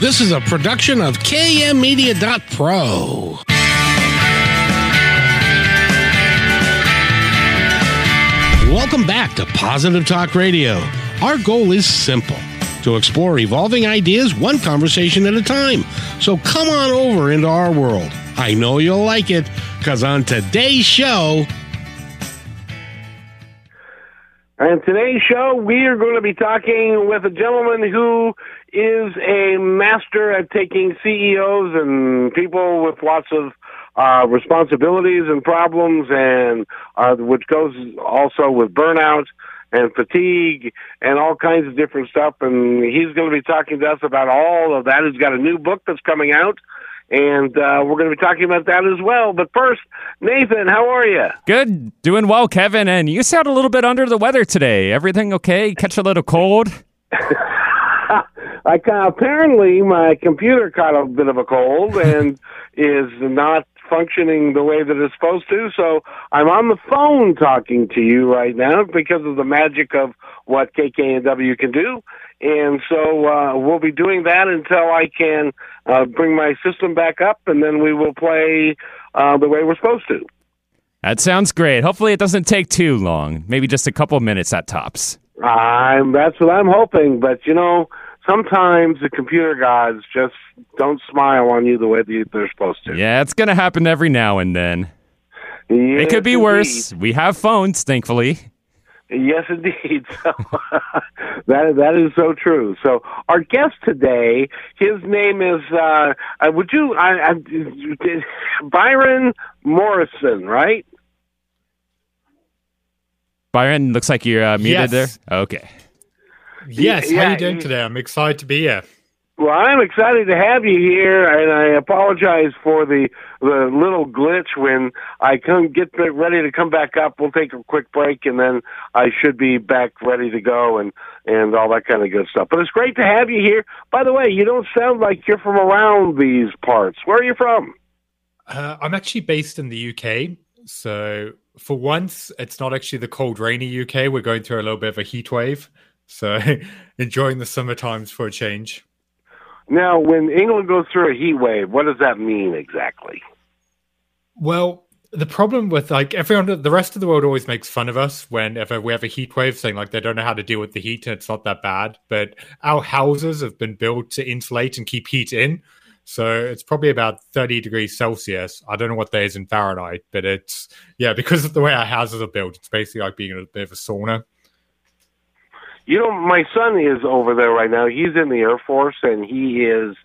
This is a production of KMmedia.pro. Welcome back to Positive Talk Radio. Our goal is simple to explore evolving ideas one conversation at a time. So come on over into our world. I know you'll like it because on today's show, And today's show, we are going to be talking with a gentleman who is a master at taking CEOs and people with lots of uh, responsibilities and problems, and uh, which goes also with burnout and fatigue and all kinds of different stuff. And he's going to be talking to us about all of that. He's got a new book that's coming out and uh, we're going to be talking about that as well. But first, Nathan, how are you? Good, doing well, Kevin. And you sound a little bit under the weather today. Everything okay? Catch a little cold? I apparently my computer caught a bit of a cold and is not functioning the way that it's supposed to. So I'm on the phone talking to you right now because of the magic of what KKNW can do. And so uh, we'll be doing that until I can uh, bring my system back up, and then we will play uh, the way we're supposed to. That sounds great. Hopefully, it doesn't take too long. Maybe just a couple minutes at tops. I'm, that's what I'm hoping. But, you know, sometimes the computer gods just don't smile on you the way that they're supposed to. Yeah, it's going to happen every now and then. Yes, it could be indeed. worse. We have phones, thankfully. Yes, indeed. So that that is so true. So our guest today, his name is. Uh, uh, would you? I, I, Byron Morrison, right? Byron, looks like you're uh, muted Yes. there. Okay. Yes, Yeah, how are you doing you- today? I'm excited to be here. Well, I'm excited to have you here, and I apologize for the the little glitch when I come get ready to come back up. We'll take a quick break, and then I should be back ready to go, and and all that kind of good stuff. But it's great to have you here. By the way, you don't sound like you're from around these parts. Where are you from? Uh, I'm actually based in the UK, so for once, it's not actually the cold, rainy UK. We're going through a little bit of a heat wave, so enjoying the summer times for a change. Now, when England goes through a heat wave, what does that mean exactly? Well, the problem with like everyone, the rest of the world always makes fun of us whenever we have a heat wave, saying like they don't know how to deal with the heat and it's not that bad. But our houses have been built to insulate and keep heat in. So it's probably about 30 degrees Celsius. I don't know what that is in Fahrenheit, but it's, yeah, because of the way our houses are built, it's basically like being in a bit of a sauna. You know, my son is over there right now. He's in the Air Force, and he is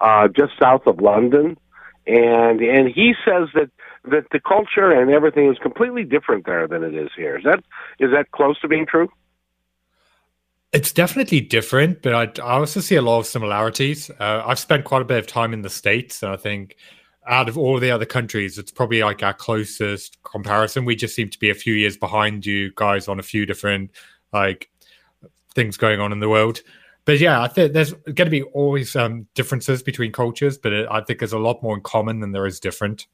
uh, just south of London, and and he says that that the culture and everything is completely different there than it is here. Is that is that close to being true? It's definitely different, but I, I also see a lot of similarities. Uh, I've spent quite a bit of time in the States, and I think out of all the other countries, it's probably like our closest comparison. We just seem to be a few years behind you guys on a few different like things going on in the world. But yeah, I think there's going to be always um, differences between cultures, but it, I think there's a lot more in common than there is different.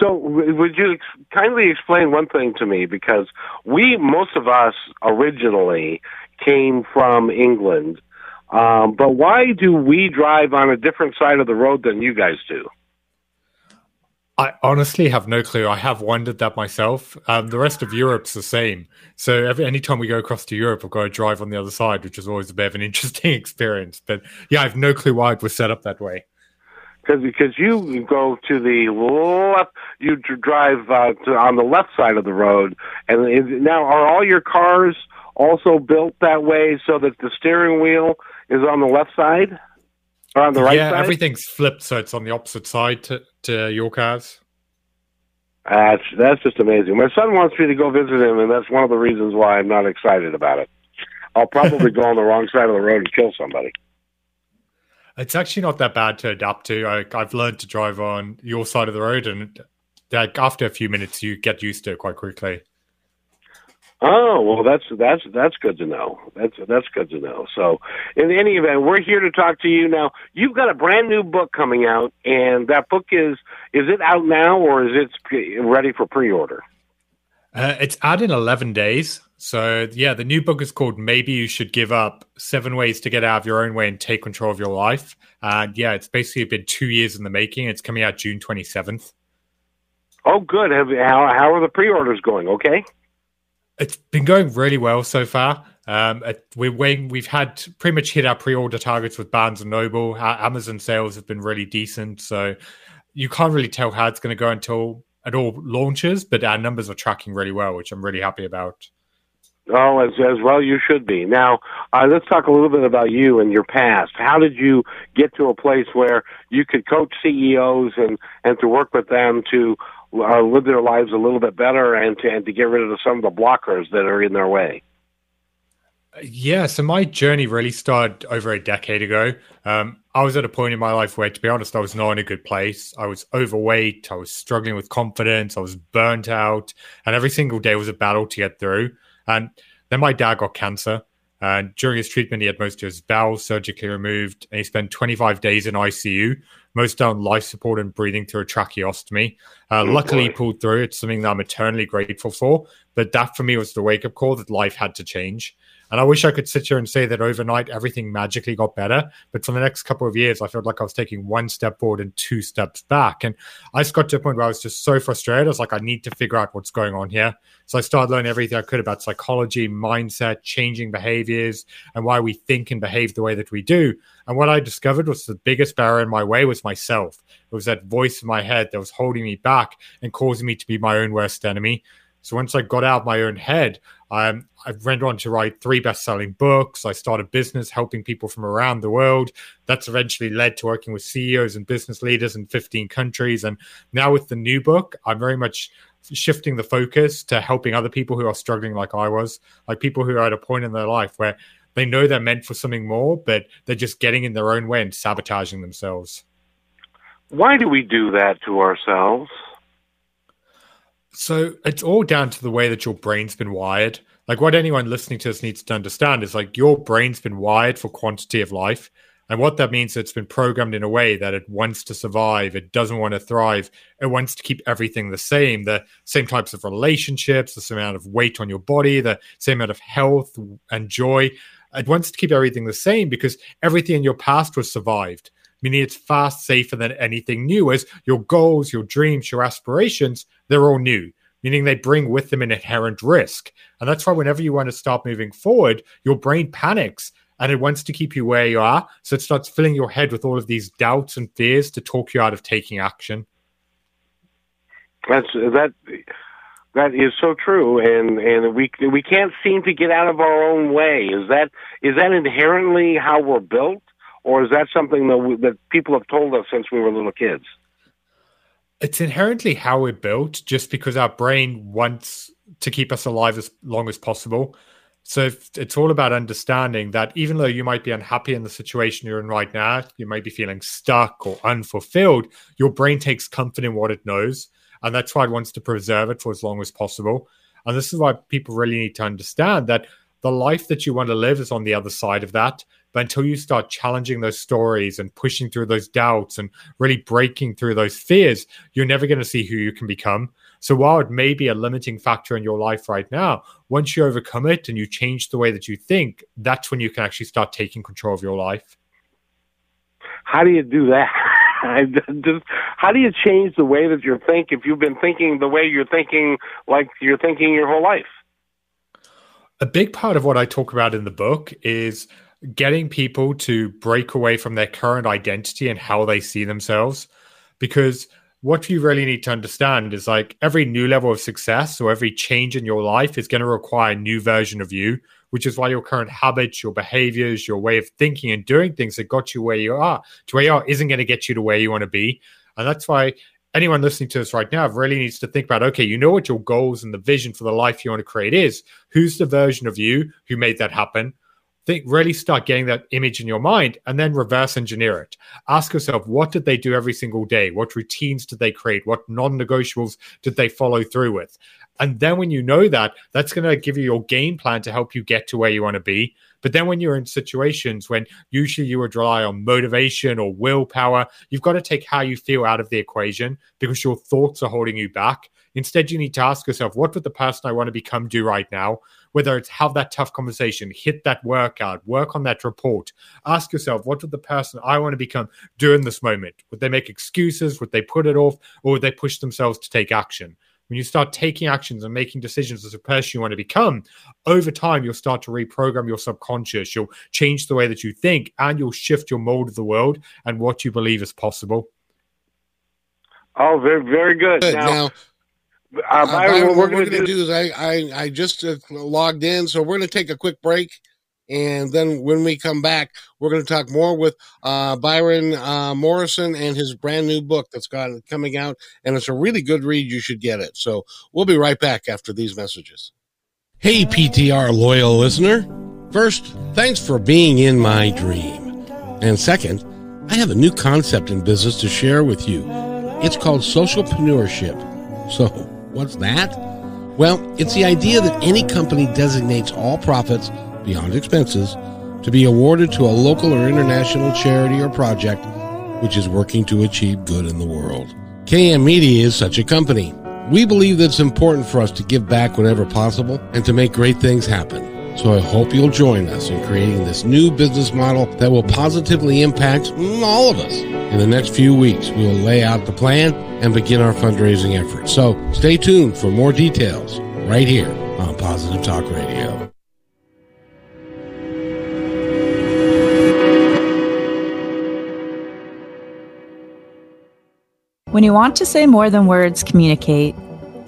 So, would you kindly explain one thing to me? Because we, most of us, originally came from England, um, but why do we drive on a different side of the road than you guys do? I honestly have no clue. I have wondered that myself. Um, the rest of Europe's the same. So every anytime we go across to Europe, I've got to drive on the other side, which is always a bit of an interesting experience. But yeah, I have no clue why it was set up that way. Because because you go to the left, you drive uh, to, on the left side of the road, and is, now are all your cars also built that way so that the steering wheel is on the left side or on the right yeah, side? everything's flipped, so it's on the opposite side to, to your cars. That's that's just amazing. My son wants me to go visit him, and that's one of the reasons why I'm not excited about it. I'll probably go on the wrong side of the road and kill somebody. It's actually not that bad to adapt to. I, I've learned to drive on your side of the road, and like after a few minutes, you get used to it quite quickly. Oh well, that's that's that's good to know. That's that's good to know. So, in any event, we're here to talk to you now. You've got a brand new book coming out, and that book is is it out now or is it ready for pre-order? Uh, it's out in 11 days. So, yeah, the new book is called Maybe You Should Give Up Seven Ways to Get Out of Your Own Way and Take Control of Your Life. And yeah, it's basically been two years in the making. It's coming out June 27th. Oh, good. Have, how, how are the pre orders going? Okay. It's been going really well so far. Um, we're waiting, we've had pretty much hit our pre-order targets with Barnes and Noble. Our Amazon sales have been really decent, so you can't really tell how it's going to go until it all launches. But our numbers are tracking really well, which I'm really happy about. Oh, as as well you should be. Now, uh, let's talk a little bit about you and your past. How did you get to a place where you could coach CEOs and and to work with them to uh, live their lives a little bit better and to and to get rid of some of the blockers that are in their way? Yeah, so my journey really started over a decade ago. Um, I was at a point in my life where, to be honest, I was not in a good place. I was overweight. I was struggling with confidence. I was burnt out. And every single day was a battle to get through. And then my dad got cancer. And during his treatment, he had most of his bowels surgically removed. And he spent 25 days in ICU, most on life support and breathing through a tracheostomy. Uh, oh, luckily, he pulled through. It's something that I'm eternally grateful for. But that for me was the wake up call that life had to change. And I wish I could sit here and say that overnight everything magically got better. But for the next couple of years, I felt like I was taking one step forward and two steps back. And I just got to a point where I was just so frustrated. I was like, I need to figure out what's going on here. So I started learning everything I could about psychology, mindset, changing behaviors, and why we think and behave the way that we do. And what I discovered was the biggest barrier in my way was myself. It was that voice in my head that was holding me back and causing me to be my own worst enemy. So once I got out of my own head, um, I went on to write three best-selling books. I started a business helping people from around the world. That's eventually led to working with CEOs and business leaders in 15 countries. And now with the new book, I'm very much shifting the focus to helping other people who are struggling like I was, like people who are at a point in their life where they know they're meant for something more, but they're just getting in their own way and sabotaging themselves. Why do we do that to ourselves? So it's all down to the way that your brain's been wired. Like what anyone listening to this needs to understand is like your brain's been wired for quantity of life. And what that means, it's been programmed in a way that it wants to survive. It doesn't want to thrive. It wants to keep everything the same, the same types of relationships, the same amount of weight on your body, the same amount of health and joy. It wants to keep everything the same because everything in your past was survived meaning it's fast, safer than anything new. As your goals, your dreams, your aspirations, they're all new, meaning they bring with them an inherent risk. And that's why whenever you want to start moving forward, your brain panics and it wants to keep you where you are. So it starts filling your head with all of these doubts and fears to talk you out of taking action. That's that. That is so true, and and we we can't seem to get out of our own way. Is that is that inherently how we're built? Or is that something that we, that people have told us since we were little kids? It's inherently how we're built, just because our brain wants to keep us alive as long as possible. So it's all about understanding that even though you might be unhappy in the situation you're in right now, you might be feeling stuck or unfulfilled, your brain takes comfort in what it knows. And that's why it wants to preserve it for as long as possible. And this is why people really need to understand that the life that you want to live is on the other side of that. But until you start challenging those stories and pushing through those doubts and really breaking through those fears, you're never going to see who you can become. So while it may be a limiting factor in your life right now, once you overcome it and you change the way that you think, that's when you can actually start taking control of your life. How do you do that? just how do you change the way that you think if you've been thinking the way you're thinking like you're thinking your whole life? A big part of what I talk about in the book is getting people to break away from their current identity and how they see themselves. Because what you really need to understand is like every new level of success or every change in your life is going to require a new version of you, which is why your current habits, your behaviors, your way of thinking and doing things that got you where you are to where you are isn't going to get you to where you want to be. And that's why anyone listening to us right now really needs to think about okay, you know what your goals and the vision for the life you want to create is. Who's the version of you who made that happen? Think really start getting that image in your mind and then reverse engineer it ask yourself what did they do every single day what routines did they create what non-negotiables did they follow through with And then when you know that, that's going to give you your game plan to help you get to where you want to be. But then when you're in situations when usually you would rely on motivation or willpower, you've got to take how you feel out of the equation because your thoughts are holding you back. Instead, you need to ask yourself, what would the person I want to become do right now? Whether it's have that tough conversation, hit that workout, work on that report. Ask yourself, what would the person I want to become do in this moment? Would they make excuses? Would they put it off? Or would they push themselves to take action? when you start taking actions and making decisions as a person you want to become, over time, you'll start to reprogram your subconscious. You'll change the way that you think and you'll shift your mold of the world and what you believe is possible. Oh, very, very good. Good. Now, Now, uh, uh, Byron, Byron, what what we're going to do, is I, I, I just uh, logged in, so we're going to take a quick break. And then when we come back, we're going to talk more with uh, Byron uh, Morrison and his brand new book that's got coming out. And it's a really good read. You should get it. So we'll be right back after these messages. Hey, PTR loyal listener. First, thanks for being in my dream. And second, I have a new concept in business to share with you. It's called socialpreneurship. So, what's that? Well, it's the idea that any company designates all profits beyond expenses to be awarded to a local or international charity or project which is working to achieve good in the world. KM Media is such a company. We believe that it's important for us to give back whenever possible and to make great things happen. So I hope you'll join us in creating this new business model that will positively impact all of us. In the next few weeks, we will lay out the plan and begin our fundraising efforts. So stay tuned for more details right here on Positive Talk Radio. When you want to say more than words communicate,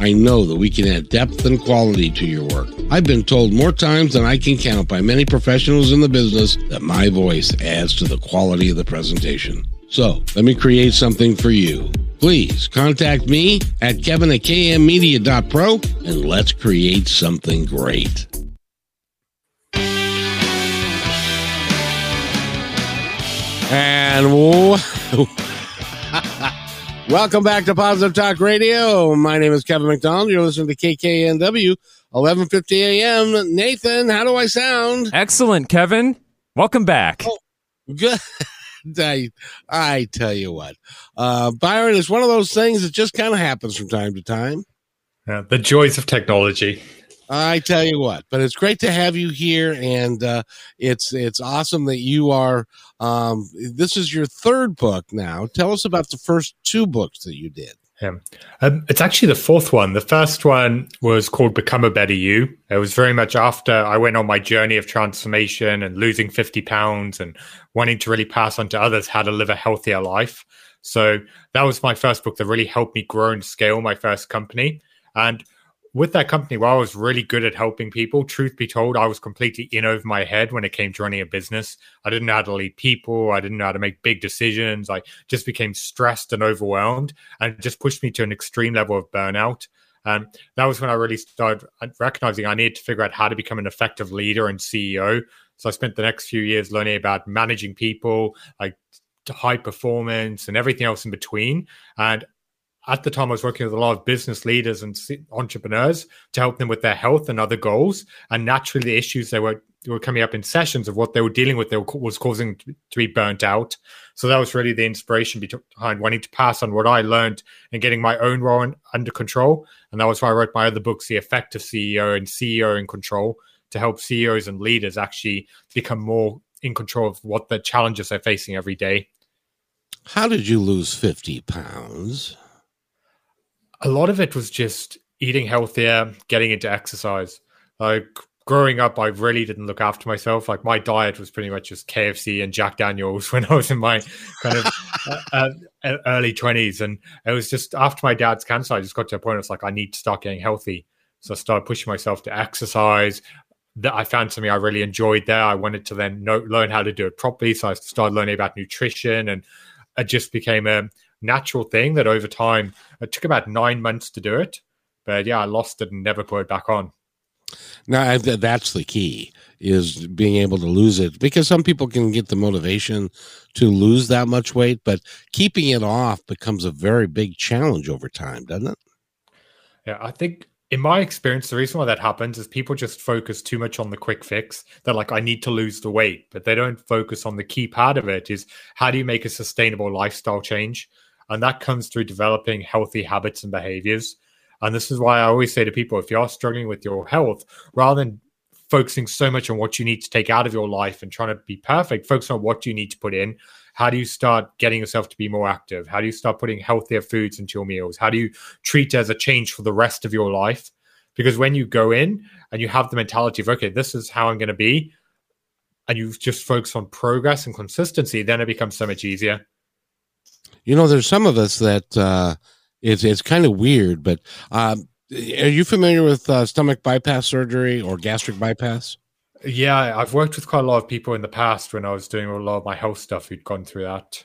I know that we can add depth and quality to your work. I've been told more times than I can count by many professionals in the business that my voice adds to the quality of the presentation. So let me create something for you. Please contact me at kevin at kmmedia.pro and let's create something great. And welcome back to Positive Talk Radio. My name is Kevin McDonald. You're listening to KKNW, 11:50 a.m. Nathan, how do I sound? Excellent, Kevin. Welcome back. Good. I, I tell you what, uh, Byron is one of those things that just kind of happens from time to time. Yeah, the joys of technology. I tell you what, but it's great to have you here, and uh, it's it's awesome that you are. Um, this is your third book now. Tell us about the first two books that you did. Yeah. Um, it's actually the fourth one. The first one was called Become a Better You. It was very much after I went on my journey of transformation and losing 50 pounds and wanting to really pass on to others how to live a healthier life. So that was my first book that really helped me grow and scale my first company. And with that company, while I was really good at helping people, truth be told, I was completely in over my head when it came to running a business. I didn't know how to lead people. I didn't know how to make big decisions. I just became stressed and overwhelmed and it just pushed me to an extreme level of burnout. And that was when I really started uh, recognizing I needed to figure out how to become an effective leader and CEO. So I spent the next few years learning about managing people, like high performance and everything else in between. And at the time, I was working with a lot of business leaders and entrepreneurs to help them with their health and other goals. And naturally, the issues they were were coming up in sessions of what they were dealing with were, was causing to be burnt out. So that was really the inspiration behind wanting to pass on what I learned and getting my own role under control. And that was why I wrote my other books, The Effective CEO and CEO in Control, to help CEOs and leaders actually become more in control of what the challenges they're facing every day. How did you lose 50 pounds? A lot of it was just eating healthier, getting into exercise. Like growing up, I really didn't look after myself. Like my diet was pretty much just KFC and Jack Daniels when I was in my kind of uh, uh, early twenties, and it was just after my dad's cancer, I just got to a point. It's like I need to start getting healthy, so I started pushing myself to exercise. That I found something I really enjoyed there. I wanted to then know, learn how to do it properly, so I started learning about nutrition, and it just became a natural thing that over time it took about nine months to do it, but yeah, I lost it and never put it back on. Now that's the key is being able to lose it because some people can get the motivation to lose that much weight, but keeping it off becomes a very big challenge over time, doesn't it? Yeah, I think in my experience, the reason why that happens is people just focus too much on the quick fix. They're like, I need to lose the weight, but they don't focus on the key part of it is how do you make a sustainable lifestyle change? And that comes through developing healthy habits and behaviors. And this is why I always say to people if you're struggling with your health, rather than focusing so much on what you need to take out of your life and trying to be perfect, focus on what you need to put in. How do you start getting yourself to be more active? How do you start putting healthier foods into your meals? How do you treat it as a change for the rest of your life? Because when you go in and you have the mentality of, okay, this is how I'm going to be, and you just focus on progress and consistency, then it becomes so much easier. You know, there's some of us that, uh, it's it's kind of weird, but um, are you familiar with uh, stomach bypass surgery or gastric bypass? Yeah, I've worked with quite a lot of people in the past when I was doing a lot of my health stuff who'd gone through that.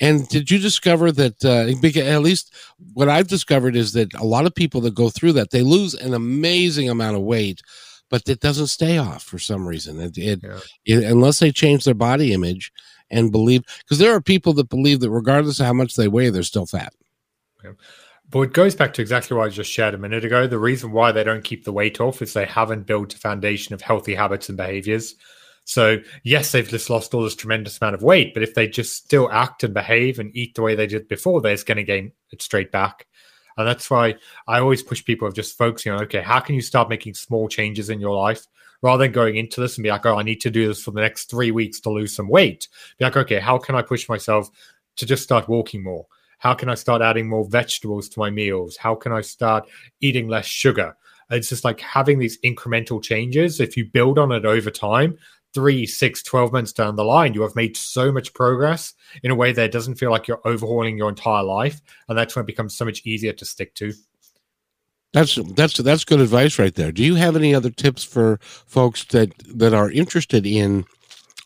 And did you discover that? Uh, at least what I've discovered is that a lot of people that go through that they lose an amazing amount of weight, but it doesn't stay off for some reason. It, it, yeah. it unless they change their body image and believe, because there are people that believe that regardless of how much they weigh, they're still fat. But it goes back to exactly what I just shared a minute ago. The reason why they don't keep the weight off is they haven't built a foundation of healthy habits and behaviors. So, yes, they've just lost all this tremendous amount of weight, but if they just still act and behave and eat the way they did before, they're going to gain it straight back. And that's why I always push people of just focusing on, okay, how can you start making small changes in your life rather than going into this and be like, oh, I need to do this for the next three weeks to lose some weight. Be like, okay, how can I push myself to just start walking more? How can I start adding more vegetables to my meals? How can I start eating less sugar? It's just like having these incremental changes. If you build on it over time, three, six, 12 months down the line, you have made so much progress in a way that doesn't feel like you're overhauling your entire life. And that's when it becomes so much easier to stick to. That's that's that's good advice right there. Do you have any other tips for folks that that are interested in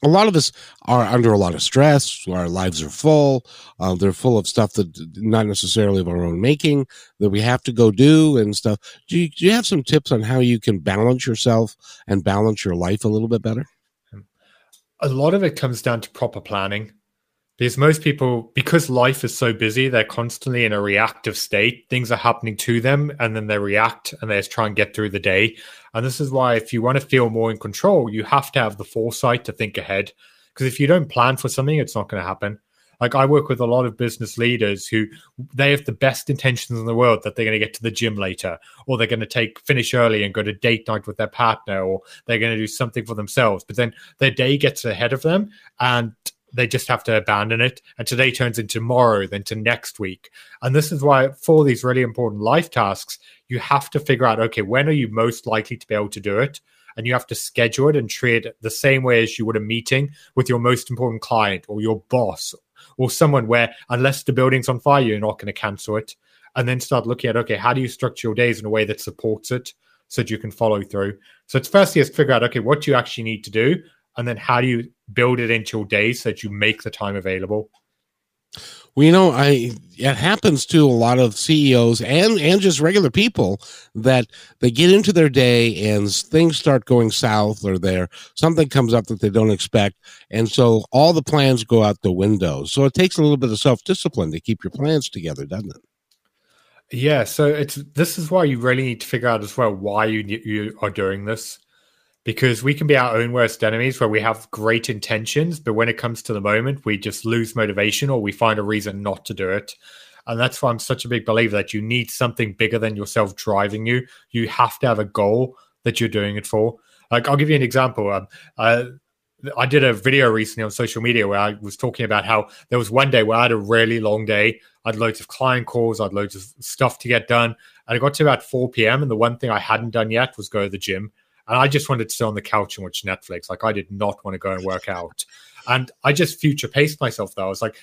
a lot of us are under a lot of stress. Our lives are full. Uh, they're full of stuff that not necessarily of our own making that we have to go do and stuff. Do you, do you have some tips on how you can balance yourself and balance your life a little bit better? A lot of it comes down to proper planning because most people because life is so busy they're constantly in a reactive state. Things are happening to them and then they react and they just try and get through the day. And this is why if you want to feel more in control you have to have the foresight to think ahead. Because if you don't plan for something it's not going to happen. Like i work with a lot of business leaders who they have the best intentions in the world that they're going to get to the gym later or they're going to take finish early and go to date night with their partner or they're going to do something for themselves. But then their day gets ahead of them and they just have to abandon it. And today turns into tomorrow, then to next week. And this is why, for these really important life tasks, you have to figure out okay, when are you most likely to be able to do it? And you have to schedule it and treat it the same way as you would a meeting with your most important client or your boss or someone where, unless the building's on fire, you're not going to cancel it. And then start looking at okay, how do you structure your days in a way that supports it so that you can follow through? So it's firstly is figure out okay, what do you actually need to do? And then how do you build it into your day so that you make the time available well, you know, I it happens to a lot of CEOs and and just regular people that they get into their day and things start going south or there something comes up that they don't expect, and so all the plans go out the window. So it takes a little bit of self discipline to keep your plans together, doesn't it? Yeah. So it's this is why you really need to figure out as well why you you are doing this because we can be our own worst enemies where we have great intentions, but when it comes to the moment, we just lose motivation or we find a reason not to do it. And that's why I'm such a big believer that you need something bigger than yourself driving you. You have to have a goal that you're doing it for. Like, I'll give you an example. Um, uh, I did a video recently on social media where I was talking about how there was one day where I had a really long day. I had loads of client calls, I had loads of stuff to get done. And I got to about 4 p.m. And the one thing I hadn't done yet was go to the gym. And I just wanted to sit on the couch and watch Netflix. Like I did not want to go and work out. And I just future paced myself though. I was like,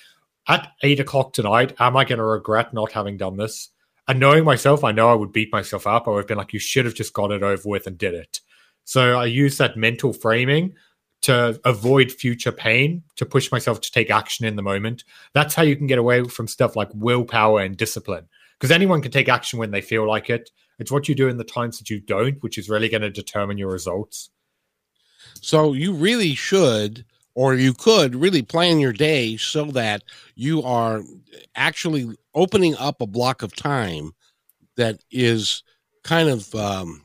at eight o'clock tonight, am I going to regret not having done this? And knowing myself, I know I would beat myself up. I would have been like, you should have just got it over with and did it. So I use that mental framing to avoid future pain, to push myself to take action in the moment. That's how you can get away from stuff like willpower and discipline. Because anyone can take action when they feel like it. It's what you do in the times that you don't, which is really going to determine your results. So you really should, or you could really plan your day so that you are actually opening up a block of time that is kind of um,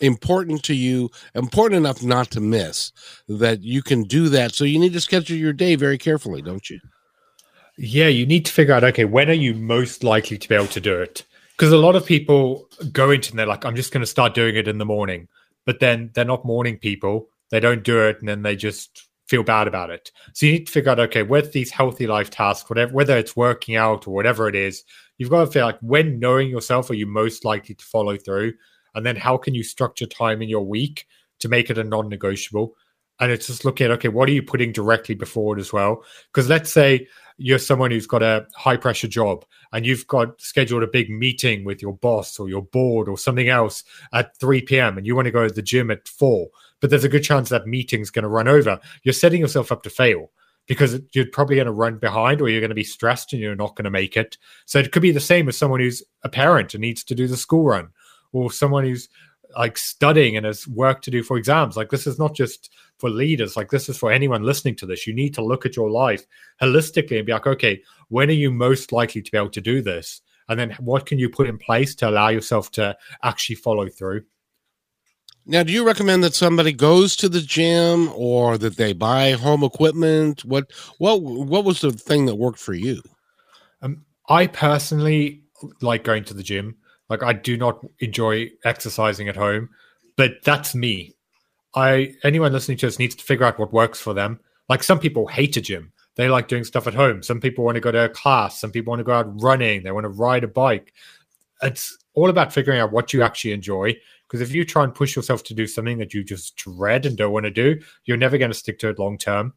important to you, important enough not to miss, that you can do that. So you need to schedule your day very carefully, don't you? Yeah, you need to figure out okay, when are you most likely to be able to do it? Because a lot of people go into and they're like, I'm just going to start doing it in the morning, but then they're not morning people. They don't do it, and then they just feel bad about it. So you need to figure out okay, with these healthy life tasks, whatever, whether it's working out or whatever it is, you've got to feel like when knowing yourself are you most likely to follow through and then how can you structure time in your week to make it a non-negotiable and it's just looking at okay what are you putting directly before it as well because let's say you're someone who's got a high pressure job and you've got scheduled a big meeting with your boss or your board or something else at 3 p.m and you want to go to the gym at 4 but there's a good chance that meeting's going to run over you're setting yourself up to fail because you're probably going to run behind or you're going to be stressed and you're not going to make it. So it could be the same as someone who's a parent and needs to do the school run or someone who's like studying and has work to do for exams. Like this is not just for leaders, like this is for anyone listening to this. You need to look at your life holistically and be like, okay, when are you most likely to be able to do this? And then what can you put in place to allow yourself to actually follow through? Now, do you recommend that somebody goes to the gym or that they buy home equipment? What what what was the thing that worked for you? Um, I personally like going to the gym. Like I do not enjoy exercising at home, but that's me. I anyone listening to this needs to figure out what works for them. Like some people hate a gym. They like doing stuff at home. Some people want to go to a class. Some people want to go out running. They want to ride a bike. It's all about figuring out what you actually enjoy. Because if you try and push yourself to do something that you just dread and don't want to do, you're never going to stick to it long term.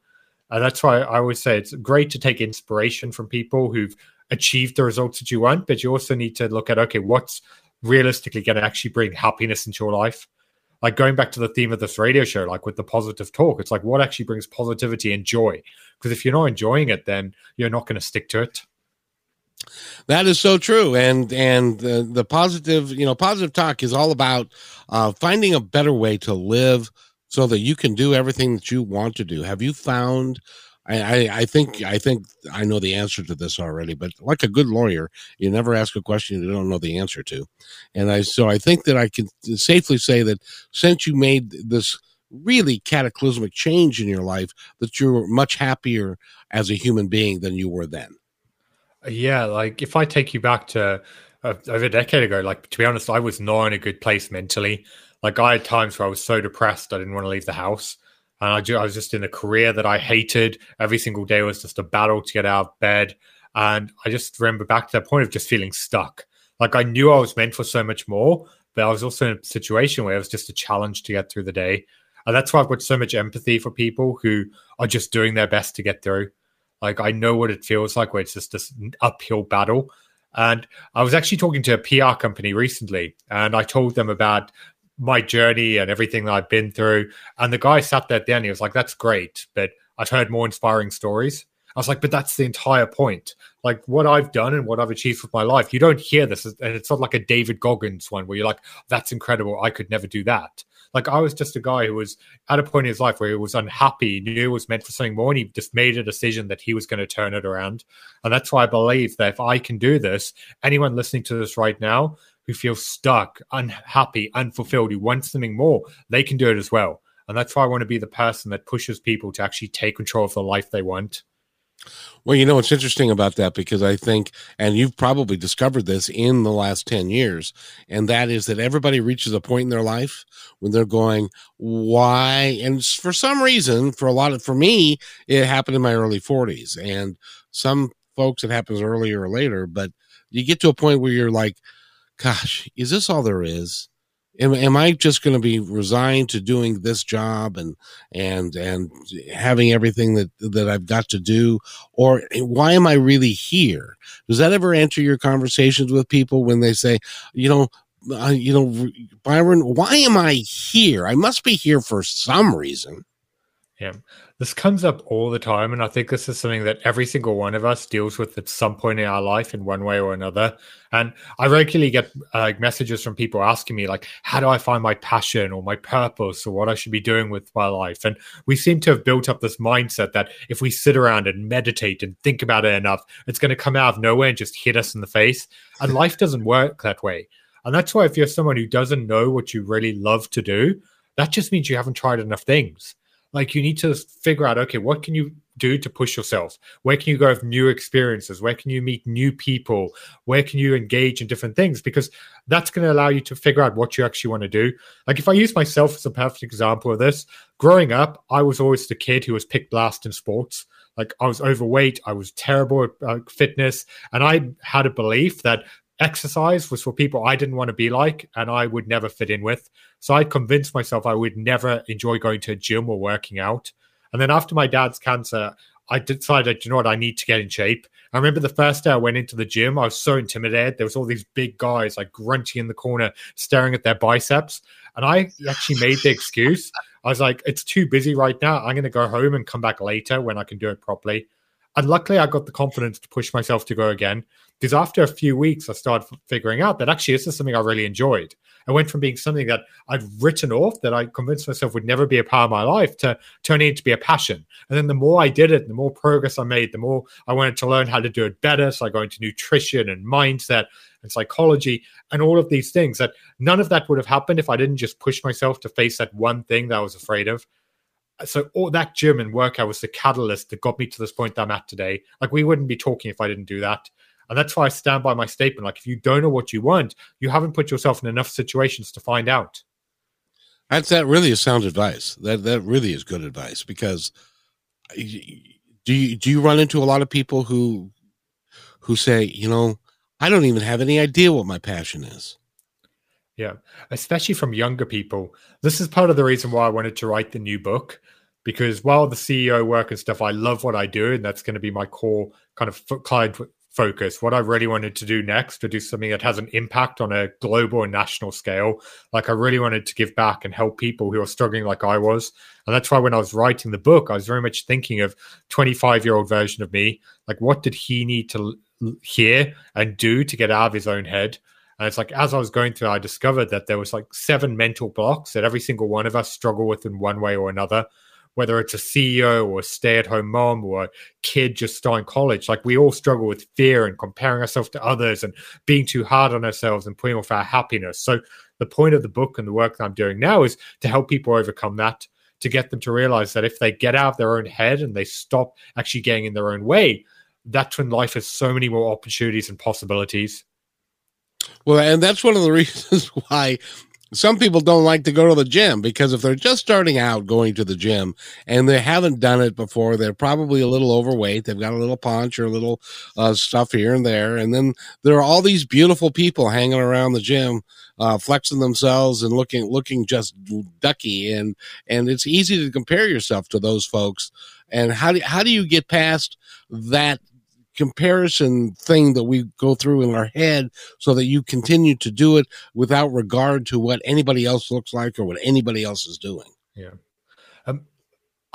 And that's why I always say it's great to take inspiration from people who've achieve the results that you want, but you also need to look at okay, what's realistically going to actually bring happiness into your life. Like going back to the theme of this radio show, like with the positive talk, it's like what actually brings positivity and joy. Because if you're not enjoying it, then you're not going to stick to it. That is so true, and and the, the positive, you know, positive talk is all about uh, finding a better way to live so that you can do everything that you want to do. Have you found I, I, think I think I know the answer to this already, but like a good lawyer, you never ask a question you don't know the answer to, and I so I think that I can safely say that since you made this really cataclysmic change in your life, that you're much happier as a human being than you were then. Yeah, like if I take you back to uh, over a decade ago, like to be honest, I was not in a good place mentally. Like I had times where I was so depressed I didn't want to leave the house and I, I was just in a career that I hated. Every single day was just a battle to get out of bed. And I just remember back to that point of just feeling stuck. Like I knew I was meant for so much more, but I was also in a situation where it was just a challenge to get through the day. And that's why I've got so much empathy for people who are just doing their best to get through. Like I know what it feels like where it's just this uphill battle. And I was actually talking to a PR company recently and I told them about my journey and everything that I've been through. And the guy sat there then, he was like, That's great, but I've heard more inspiring stories. I was like, but that's the entire point. Like what I've done and what I've achieved with my life. You don't hear this, and it's not like a David Goggins one where you're like, that's incredible. I could never do that. Like I was just a guy who was at a point in his life where he was unhappy, knew it was meant for something more, and he just made a decision that he was going to turn it around. And that's why I believe that if I can do this, anyone listening to this right now who feel stuck, unhappy, unfulfilled, who want something more, they can do it as well. And that's why I want to be the person that pushes people to actually take control of the life they want. Well, you know, it's interesting about that because I think, and you've probably discovered this in the last 10 years, and that is that everybody reaches a point in their life when they're going, why? And for some reason, for a lot of, for me, it happened in my early 40s. And some folks, it happens earlier or later, but you get to a point where you're like, gosh, is this all there is? am, am I just going to be resigned to doing this job and and and having everything that that I've got to do, or why am I really here? Does that ever enter your conversations with people when they say, you know, uh, you know, Byron, why am I here? I must be here for some reason. Yeah. This comes up all the time. And I think this is something that every single one of us deals with at some point in our life in one way or another. And I regularly get uh, messages from people asking me, like, how do I find my passion or my purpose or what I should be doing with my life? And we seem to have built up this mindset that if we sit around and meditate and think about it enough, it's going to come out of nowhere and just hit us in the face. And life doesn't work that way. And that's why if you're someone who doesn't know what you really love to do, that just means you haven't tried enough things like you need to figure out okay what can you do to push yourself? Where can you go with new experiences? Where can you meet new people? Where can you engage in different things? Because that's going to allow you to figure out what you actually want to do. Like if i use myself as a perfect example of this growing up i was always the kid who was picked last in sports. Like i was overweight i was terrible at uh, fitness and i had a belief that exercise was for people I didn't want to be like and I would never fit in with. So I convinced myself I would never enjoy going to a gym or working out. And then after my dad's cancer, I decided, you know what, I need to get in shape. I remember the first day I went into the gym, I was so intimidated. There was all these big guys like grunting in the corner, staring at their biceps. And I actually made the excuse. I was like, it's too busy right now. I'm going to go home and come back later when I can do it properly. And luckily, I got the confidence to push myself to go again. Because after a few weeks, I started figuring out that actually this is something I really enjoyed. I went from being something that I'd written off, that I convinced myself would never be a part of my life, to turning it to be a passion. And then the more I did it, the more progress I made, the more I wanted to learn how to do it better. So I go into nutrition and mindset and psychology and all of these things that none of that would have happened if I didn't just push myself to face that one thing that I was afraid of so all that gym and workout was the catalyst that got me to this point that I'm at today. Like we wouldn't be talking if I didn't do that. And that's why I stand by my statement. Like if you don't know what you want, you haven't put yourself in enough situations to find out. That's that really is sound advice. That that really is good advice because do you do you run into a lot of people who who say, you know, I don't even have any idea what my passion is. Yeah, especially from younger people. This is part of the reason why I wanted to write the new book because while the CEO work and stuff, I love what I do, and that's going to be my core kind of client focus. What I really wanted to do next to do something that has an impact on a global and national scale. Like I really wanted to give back and help people who are struggling like I was. And that's why when I was writing the book, I was very much thinking of 25 year old version of me. Like what did he need to hear and do to get out of his own head? And it's like as I was going through, I discovered that there was like seven mental blocks that every single one of us struggle with in one way or another. Whether it's a CEO or a stay-at-home mom or a kid just starting college, like we all struggle with fear and comparing ourselves to others and being too hard on ourselves and putting off our happiness. So the point of the book and the work that I'm doing now is to help people overcome that, to get them to realize that if they get out of their own head and they stop actually getting in their own way, that's when life has so many more opportunities and possibilities. Well, and that's one of the reasons why some people don't like to go to the gym because if they're just starting out going to the gym and they haven't done it before, they're probably a little overweight. They've got a little punch or a little uh, stuff here and there. And then there are all these beautiful people hanging around the gym, uh, flexing themselves and looking, looking just ducky. And, and it's easy to compare yourself to those folks. And how do, how do you get past that comparison thing that we go through in our head so that you continue to do it without regard to what anybody else looks like or what anybody else is doing. Yeah.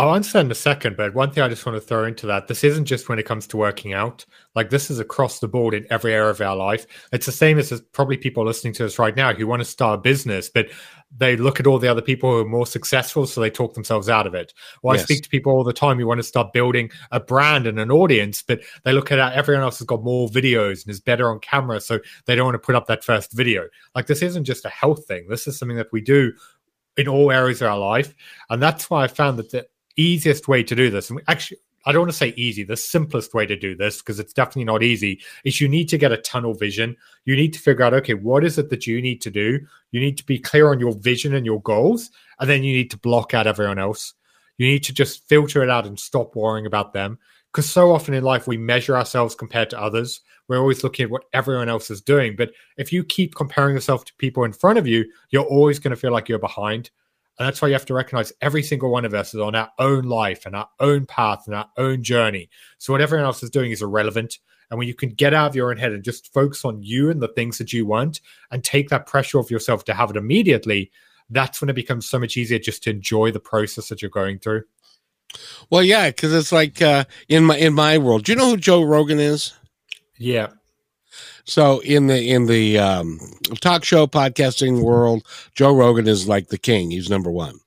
I'll answer in a second, but one thing I just want to throw into that this isn't just when it comes to working out. Like, this is across the board in every area of our life. It's the same as, probably people listening to us right now who want to start a business, but they look at all the other people who are more successful, so they talk themselves out of it. Or yes. I speak to people all the time who want to start building a brand and an audience, but they look at how everyone else has got more videos and is better on camera, so they don't want to put up that first video. Like, this isn't just a health thing, this is something that we do in all areas of our life. And that's why I found that the easiest way to do this, and actually, I don't want to say easy. The simplest way to do this, because it's definitely not easy, is you need to get a tunnel vision. You need to figure out, okay, what is it that you need to do? You need to be clear on your vision and your goals, and then you need to block out everyone else. You need to just filter it out and stop worrying about them. Because so often in life, we measure ourselves compared to others. We're always looking at what everyone else is doing. But if you keep comparing yourself to people in front of you, you're always going to feel like you're behind. And that's why you have to recognize every single one of us is on our own life and our own path and our own journey. So what everyone else is doing is irrelevant. And when you can get out of your own head and just focus on you and the things that you want and take that pressure off yourself to have it immediately, that's when it becomes so much easier just to enjoy the process that you're going through. Well, yeah, because it's like uh, in my in my world. Do you know who Joe Rogan is? Yeah. So in the in the um, talk show podcasting world, Joe Rogan is like the king. He's number one.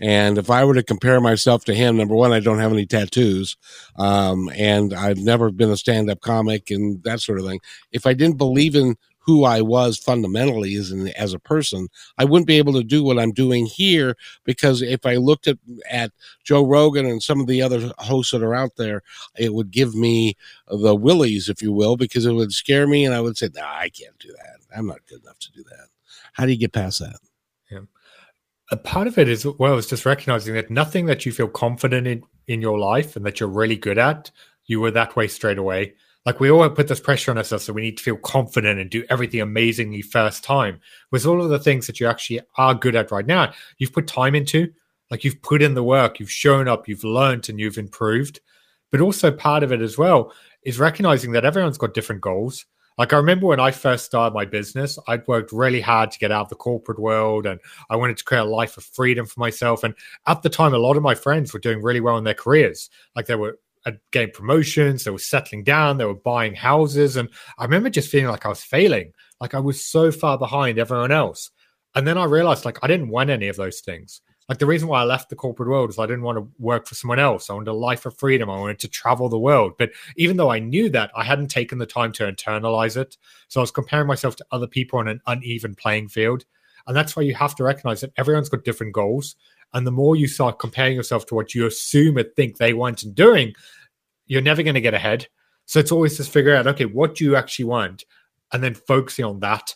And if I were to compare myself to him, number one, I don't have any tattoos, um, and I've never been a stand up comic and that sort of thing. If I didn't believe in who I was fundamentally as as a person, I wouldn't be able to do what I'm doing here because if I looked at at Joe Rogan and some of the other hosts that are out there, it would give me the willies, if you will, because it would scare me, and I would say, "No, nah, I can't do that. I'm not good enough to do that." How do you get past that? Yeah. A part of it is well, is just recognizing that nothing that you feel confident in in your life and that you're really good at, you were that way straight away like we all put this pressure on ourselves, so we need to feel confident and do everything amazingly first time. With all of the things that you actually are good at right now, you've put time into, like you've put in the work, you've shown up, you've learned, and you've improved. But also part of it as well is recognizing that everyone's got different goals. Like I remember when I first started my business, I'd worked really hard to get out of the corporate world and I wanted to create a life of freedom for myself. And at the time, a lot of my friends were doing really well in their careers. Like they were Uh, had gained promotions, they were settling down, they were buying houses. And I remember just feeling like I was failing, like I was so far behind everyone else. And then I realized like I didn't want any of those things. Like the reason why I left the corporate world is I didn't want to work for someone else. I wanted a life of freedom. I wanted to travel the world. But even though I knew that, I hadn't taken the time to internalize it. So I was comparing myself to other people on an uneven playing field. And that's why you have to recognize that everyone's got different goals. And the more you start comparing yourself to what you assume or think they want and doing, you're never going to get ahead. So it's always just figure out, okay, what do you actually want? And then focusing on that.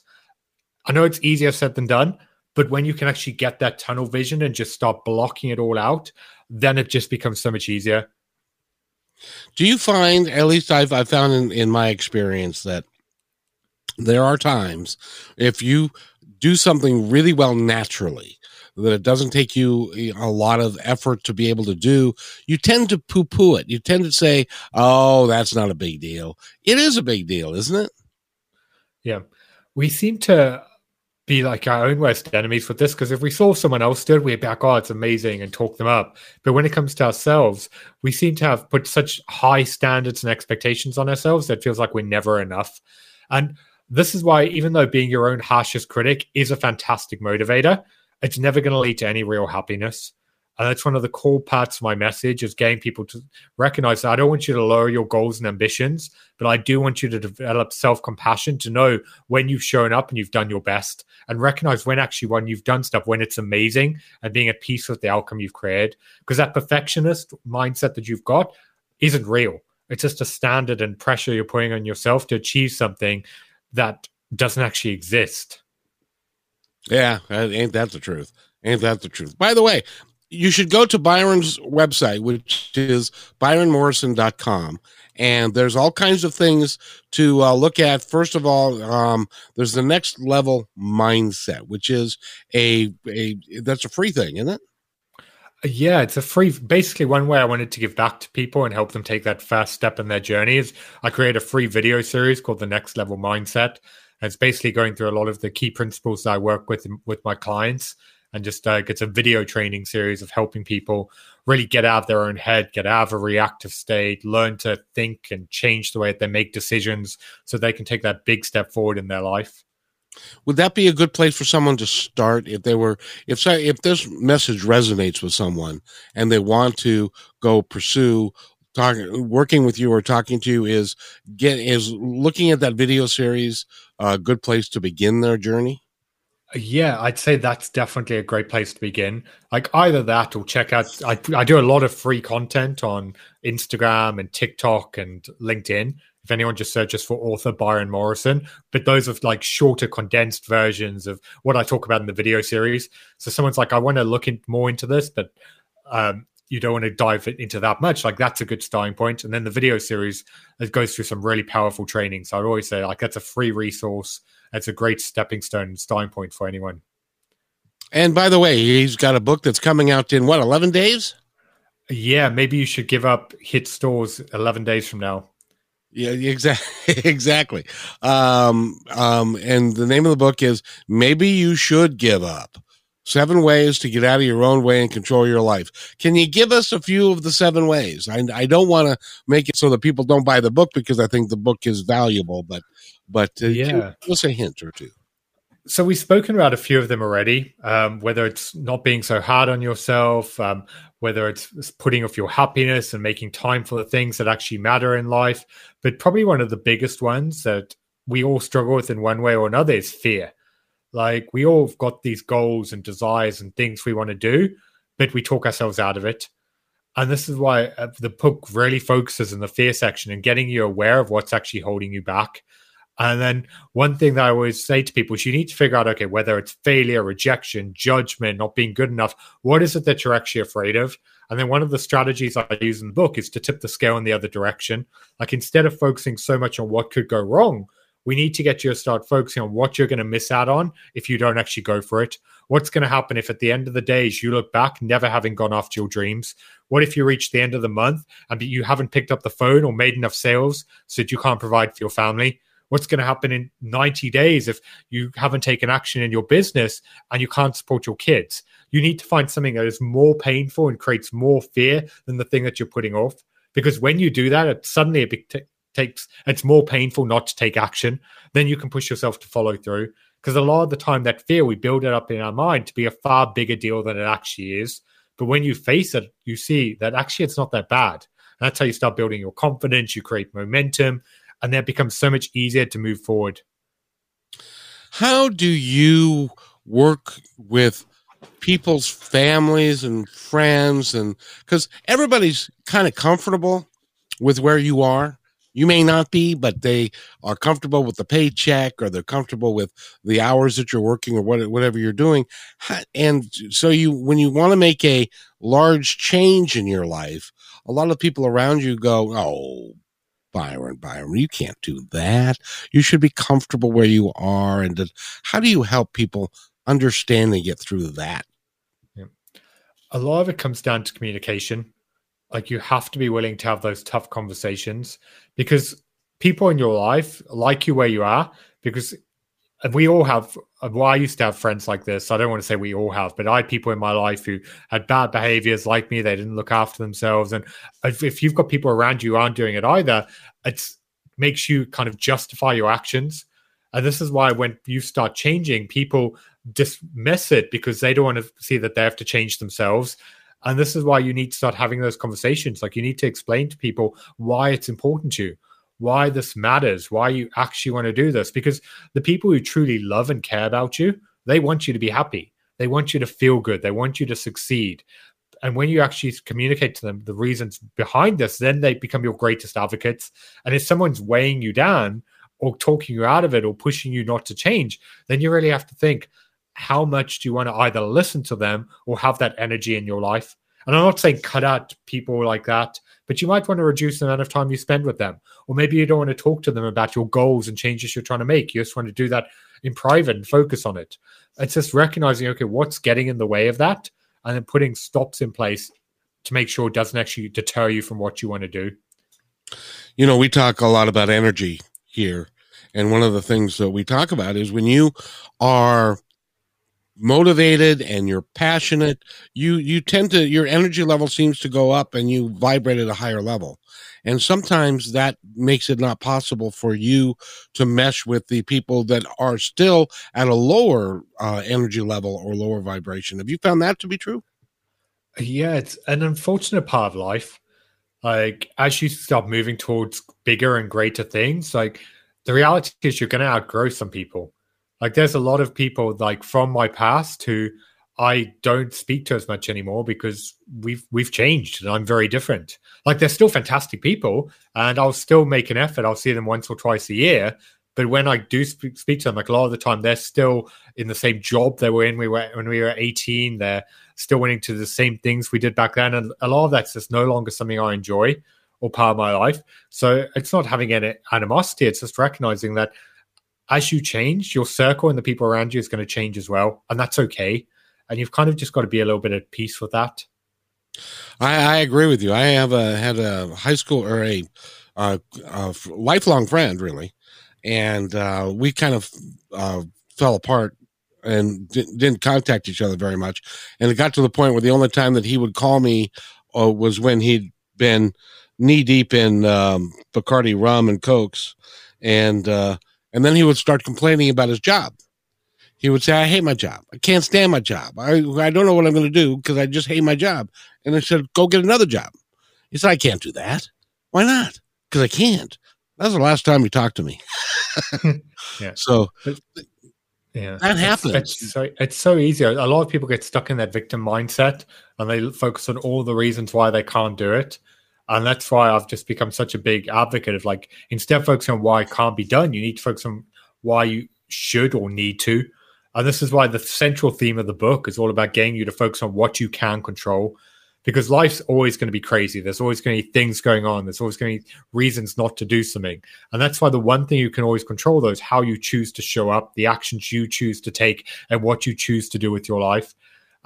I know it's easier said than done, but when you can actually get that tunnel vision and just start blocking it all out, then it just becomes so much easier. Do you find, at least I've, I've found in, in my experience, that there are times if you do something really well naturally, that it doesn't take you eh, a lot of effort to be able to do, you tend to poo poo it. You tend to say, oh, that's not a big deal. It is a big deal, isn't it? Yeah. We seem to be like our own worst enemies with this because if we saw someone else do it, we'd be like, oh, it's amazing and talk them up. But when it comes to ourselves, we seem to have put such high standards and expectations on ourselves that feels like we're never enough. And this is why, even though being your own harshest critic is a fantastic motivator, it's never going to lead to any real happiness. And that's one of the core parts of my message is getting people to recognize that I don't want you to lower your goals and ambitions, but I do want you to develop self compassion to know when you've shown up and you've done your best and recognize when actually when you've done stuff, when it's amazing and being at peace with the outcome you've created. Because that perfectionist mindset that you've got isn't real. It's just a standard and pressure you're putting on yourself to achieve something that doesn't actually exist. Yeah, ain't that the truth? Ain't that the truth? By the way, you should go to Byron's website, which is byronmorrison.com. And there's all kinds of things to uh, look at. First of all, um, there's the next level mindset, which is a, a that's a free thing, isn't it? Yeah, it's a free. Basically, one way I wanted to give back to people and help them take that first step in their journey is I create a free video series called the Next Level Mindset and it's basically going through a lot of the key principles that I work with with my clients, and just uh, it's a video training series of helping people really get out of their own head, get out of a reactive state, learn to think and change the way that they make decisions, so they can take that big step forward in their life. Would that be a good place for someone to start if they were if so, if this message resonates with someone and they want to go pursue talking working with you or talking to you is get is looking at that video series a good place to begin their journey Yeah, I'd say that's definitely a great place to begin. Like either that or check out. I, I do a lot of free content on Instagram and TikTok and LinkedIn. If anyone just searches for author Byron Morrison, but those are like shorter, condensed versions of what I talk about in the video series. So someone's like, I want to look in, more into this, but um, you don't want to dive into that much. Like that's a good starting point. And then the video series it goes through some really powerful training. So I'd always say like that's a free resource it's a great stepping stone starting point for anyone. And by the way, he's got a book that's coming out in what, 11 days? Yeah, maybe you should give up hit stores 11 days from now. Yeah, exactly. exactly. Um, um, and the name of the book is Maybe You Should Give Up Seven Ways to Get Out of Your Own Way and Control Your Life. Can you give us a few of the seven ways? I, I don't want to make it so that people don't buy the book because I think the book is valuable, but but uh, yeah, give us a hint or two. So we've spoken about a few of them already. Um, whether it's not being so hard on yourself, um, whether it's putting off your happiness and making time for the things that actually matter in life, but probably one of the biggest ones that we all struggle with in one way or another is fear. Like we all have got these goals and desires and things we want to do, but we talk ourselves out of it. And this is why uh, the book really focuses in the fear section and getting you aware of what's actually holding you back and then one thing that I always say to people is you need to figure out, okay, whether it's failure, rejection, judgment, not being good enough, what is it that you're actually afraid of? And then one of the strategies I use in the book is to tip the scale in the other direction. Like instead of focusing so much on what could go wrong, we need to get you to start focusing on what you're going to miss out on if you don't actually go for it. What's going to happen if at the end of the days you look back, never having gone after your dreams? What if you reach the end of the month and you haven't picked up the phone or made enough sales so that you can't provide for your family? what's going to happen in 90 days if you haven't taken action in your business and you can't support your kids. You need to find something that is more painful and creates more fear than the thing that you're putting off. Because when you do that, it suddenly it takes it's more painful not to take action. Then you can push yourself to follow through. Because a lot of the time, that fear we build it up in our mind to be a far bigger deal than it actually is. But when you face it, you see that actually it's not that bad. And that's how you start building your confidence. You create momentum, and that becomes so much easier to move forward. How do you work with people's families and friends and because everybody's kind of comfortable with where you are you may not be but they are comfortable with the paycheck or they're comfortable with the hours that you're working or what, whatever you're doing and so you when you want to make a large change in your life a lot of people around you go oh Byron, Byron, you can't do that. You should be comfortable where you are. And how do you help people understand and get through that? A lot of it comes down to communication. Like you have to be willing to have those tough conversations because people in your life like you where you are because we all have well i used to have friends like this i don't want to say we all have but i had people in my life who had bad behaviors like me they didn't look after themselves and if, you've got people around you aren't doing it either it makes you kind of justify your actions. And this is why when you start changing people dismiss it because they don't want to see that they have to change themselves and this is why you need to start having those conversations like you need to explain to people why it's important to you why this matters, why you actually want to do this. Because the people who truly love and care about you, they want you to be happy. They want you to feel good. They want you to succeed. And when you actually communicate to them the reasons behind this, then they become your greatest advocates. And if someone's weighing you down or talking you out of it or pushing you not to change, then you really have to think how much do you want to either listen to them or have that energy in your life? And I'm not saying cut out people like that, but you might want to reduce the amount of time you spend with them. Or maybe you don't want to talk to them about your goals and changes you're trying to make. You just want to do that in private and focus on it. It's just recognizing, okay, what's getting in the way of that? And then putting stops in place to make sure it doesn't actually deter you from what you want to do. You know, we talk a lot about energy here. And one of the things that we talk about is when you are motivated and you're passionate, you you tend to your energy level seems to go up and you vibrate at a higher level. And sometimes that makes it not possible for you to mesh with the people that are still at a lower uh, energy level or lower vibration. Have you found that to be true? Yeah, it's an unfortunate part of life. Like as you start moving towards bigger and greater things, like the reality is you're going to outgrow some people Like there's a lot of people like from my past who I don't speak to as much anymore because we've we've changed and I'm very different. Like they're still fantastic people and I'll still make an effort. I'll see them once or twice a year. But when I do speak, speak to them, like a lot of the time, they're still in the same job they were in. We were when we were 18. They're still winning to the same things we did back then, and a lot of that's just no longer something I enjoy or part of my life. So it's not having any animosity. It's just recognizing that as you change, your circle and the people around you is going to change as well, and that's okay. And you've kind of just got to be a little bit at peace with that. I, I agree with you. I have a had a high school or a, a, a lifelong friend, really, and uh, we kind of uh, fell apart and didn't contact each other very much. And it got to the point where the only time that he would call me uh, was when he'd been knee deep in um, Bacardi rum and cokes, and uh, and then he would start complaining about his job. He would say, "I hate my job. I can't stand my job. I I don't know what I'm going to do because I just hate my job." And I said, "Go get another job." He said, "I can't do that. Why not? Because I can't." That was the last time he talked to me. yeah. So yeah, that happens. It's, it's, so, it's so easy. A lot of people get stuck in that victim mindset and they focus on all the reasons why they can't do it. And that's why I've just become such a big advocate of like, instead of focusing on why it can't be done, you need to focus on why you should or need to. And this is why the central theme of the book is all about getting you to focus on what you can control because life's always going to be crazy. There's always going to be things going on. There's always going to be reasons not to do something. And that's why the one thing you can always control though is how you choose to show up, the actions you choose to take, and what you choose to do with your life.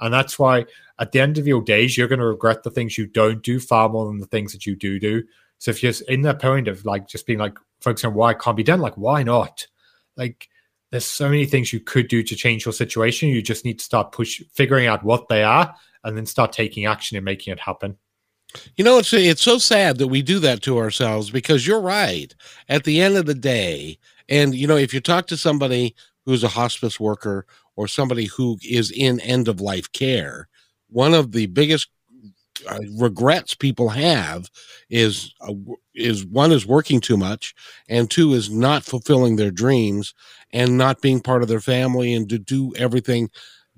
And that's why at the end of your days, you're going to regret the things you don't do far more than the things that you do do. So if you're in that point of like just being like focusing on why it can't be done, like why not? Like there's so many things you could do to change your situation. You just need to start push figuring out what they are and then start taking action and making it happen. You know, it's it's so sad that we do that to ourselves because you're right. At the end of the day, and you know, if you talk to somebody who's a hospice worker or somebody who is in end of life care, one of the biggest uh, regrets people have is uh, is one is working too much and two is not fulfilling their dreams and not being part of their family and to do everything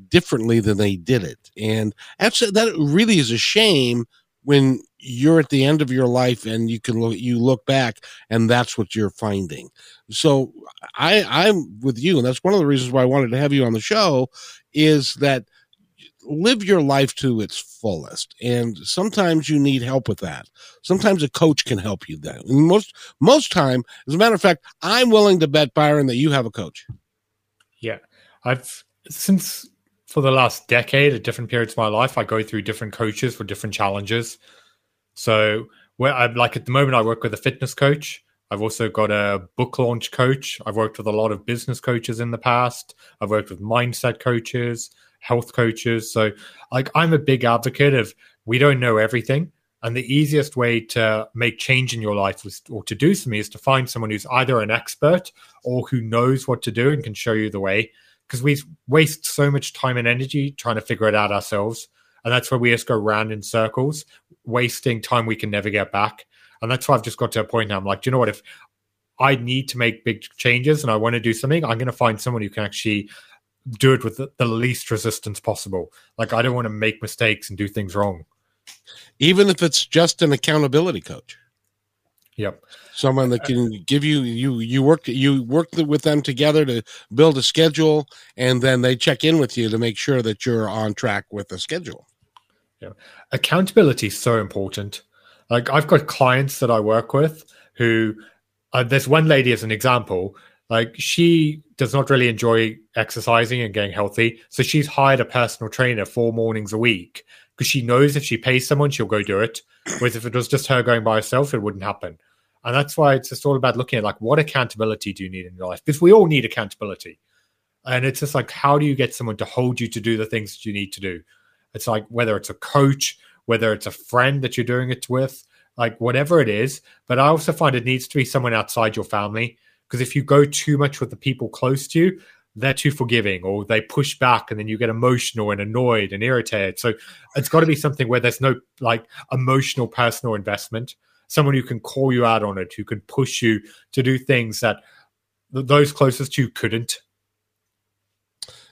differently than they did it. And that's that really is a shame when you're at the end of your life and you can look you look back and that's what you're finding. So I I'm with you and that's one of the reasons why I wanted to have you on the show is that live your life to its fullest and sometimes you need help with that. Sometimes a coach can help you then. And most most time as a matter of fact i'm willing to bet byron that you have a coach. Yeah. I've since for the last decade at different periods of my life i go through different coaches for different challenges so where i'm like at the moment i work with a fitness coach. I've also got a book launch coach. I've worked with a lot of business coaches in the past. I've worked with mindset coaches health coaches. So like i'm a big advocate of we don't know everything. And the easiest way to make change in your life is, or to do something is to find someone who's either an expert or who knows what to do and can show you the way. Because we waste so much time and energy trying to figure it out ourselves. And that's where we just go round in circles, wasting time we can never get back. And that's why I've just got to a point now. I'm like, do you know what? If I need to make big changes and I want to do something, I'm going to find someone who can actually do it with the, the least resistance possible. Like, I don't want to make mistakes and do things wrong. Even if it's just an accountability coach. Yep. Someone that uh, can give you you you work you work with them together to build a schedule, and then they check in with you to make sure that you're on track with the schedule. Accountability is so important. Like I've got clients that I work with who uh, there's one lady as an example. Like she does not really enjoy exercising and getting healthy, so she's hired a personal trainer four mornings a week because she knows if she pays someone, she'll go do it. Whereas if it was just her going by herself, it wouldn't happen. And that's why it's just all about looking at like what accountability do you need in your life? Because we all need accountability. And it's just like, how do you get someone to hold you to do the things that you need to do? It's like whether it's a coach, whether it's a friend that you're doing it with, like whatever it is. But I also find it needs to be someone outside your family. Because if you go too much with the people close to you, they're too forgiving or they push back and then you get emotional and annoyed and irritated. So it's got to be something where there's no like emotional personal investment, someone who can call you out on it, who can push you to do things that those closest to you couldn't.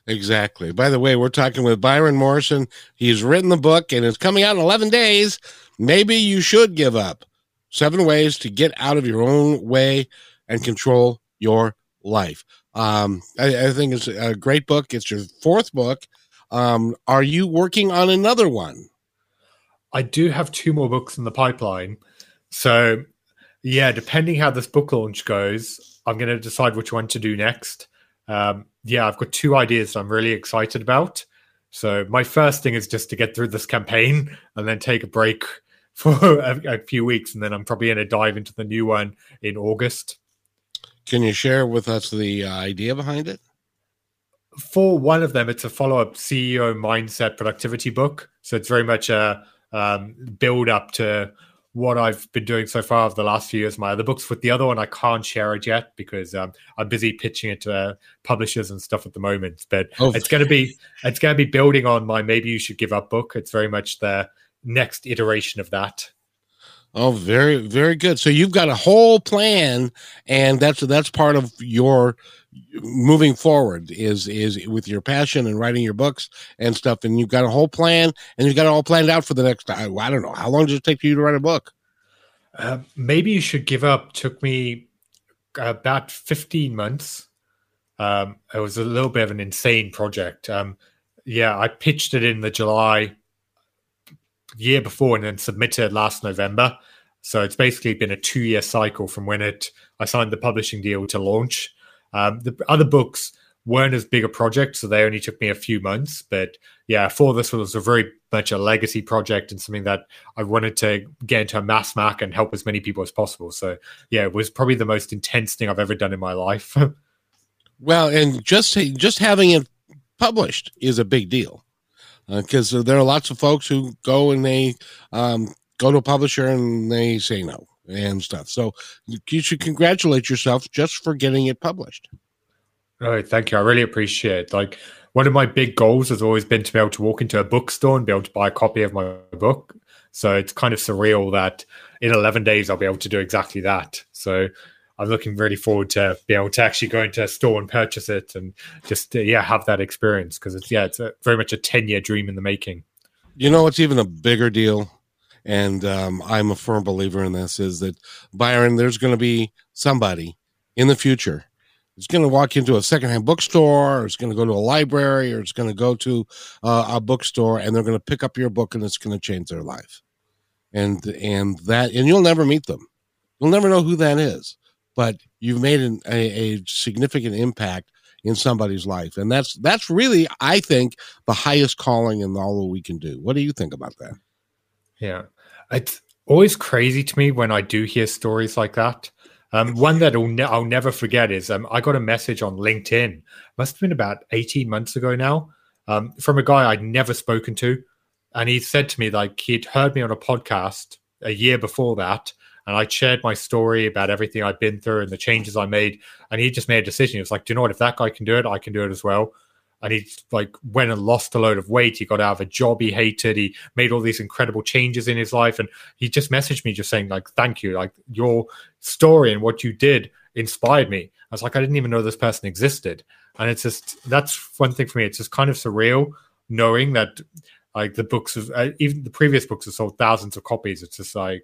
Exactly. By the way, we're talking with Byron Morrison. He's written the book and it's coming out in 11 days. Maybe you should give up. Seven ways to get out of your own way and control your life. Um, I, I think it's a great book. It's your fourth book. Um, are you working on another one? I do have two more books in the pipeline. So, yeah, depending how this book launch goes, I'm going to decide which one to do next. Um, yeah, I've got two ideas I'm really excited about. So, my first thing is just to get through this campaign and then take a break for a, a few weeks. And then I'm probably going to dive into the new one in August. Can you share with us the uh, idea behind it? For one of them, it's a follow up CEO mindset productivity book. So, it's very much a um, build up to what I've been doing so far over the last few years. My other books with the other one, I can't share it yet because um, I'm busy pitching it to uh, publishers and stuff at the moment. But oh. it's going to be it's going to be building on my maybe you should give up book. It's very much the next iteration of that. Oh, very very good. So you've got a whole plan, and that's that's part of your moving forward is is with your passion and writing your books and stuff and you've got a whole plan and you've got it all planned out for the next i, I don't know how long does it take for you to write a book? Uh, maybe you should give up took me about 15 months. Um, it was a little bit of an insane project. Um, yeah i pitched it in the july year before and then submitted last november. So it's basically been a two year cycle from when it i signed the publishing deal to launch um, the other books weren't as big a project, so they only took me a few months. But yeah, for this one was a very much a legacy project and something that I wanted to get into a mass market and help as many people as possible. So yeah, it was probably the most intense thing I've ever done in my life. well, and just just having it published is a big deal because uh, there are lots of folks who go and they um, go to a publisher and they say no and stuff. So you should congratulate yourself just for getting it published. Oh, thank you. I really appreciate it. Like one of my big goals has always been to be able to walk into a bookstore and be able to buy a copy of my book. So it's kind of surreal that in 11 days I'll be able to do exactly that. So I'm looking really forward to be able to actually go into a store and purchase it and just uh, yeah have that experience because it's yeah it's a, very much a 10 year dream in the making. You know, it's even a bigger deal and um, I'm a firm believer in this, is that Byron, there's going to be somebody in the future it's going to walk into a secondhand bookstore, or it's going to go to a library, or it's going to go to uh, a bookstore, and they're going to pick up your book, and it's going to change their life. And and that, and you'll never meet them. You'll never know who that is, but you've made an, a, a significant impact in somebody's life, and that's that's really, I think, the highest calling in all that we can do. What do you think about that? Yeah. It's always crazy to me when I do hear stories like that. Um, one that I'll, ne- I'll, never forget is um, I got a message on LinkedIn, must have been about 18 months ago now, um, from a guy I'd never spoken to. And he said to me, like, he'd heard me on a podcast a year before that. And I shared my story about everything I'd been through and the changes I made. And he just made a decision. He was like, do you know what? If that guy can do it, I can do it as well and he like went and lost a load of weight. He got out of a job he hated. He made all these incredible changes in his life, and he just messaged me just saying like, "Thank you, like your story and what you did inspired me." I was like, I didn't even know this person existed, and it's just that's one thing for me. It's just kind of surreal knowing that like the books of uh, even the previous books have sold thousands of copies. It's just like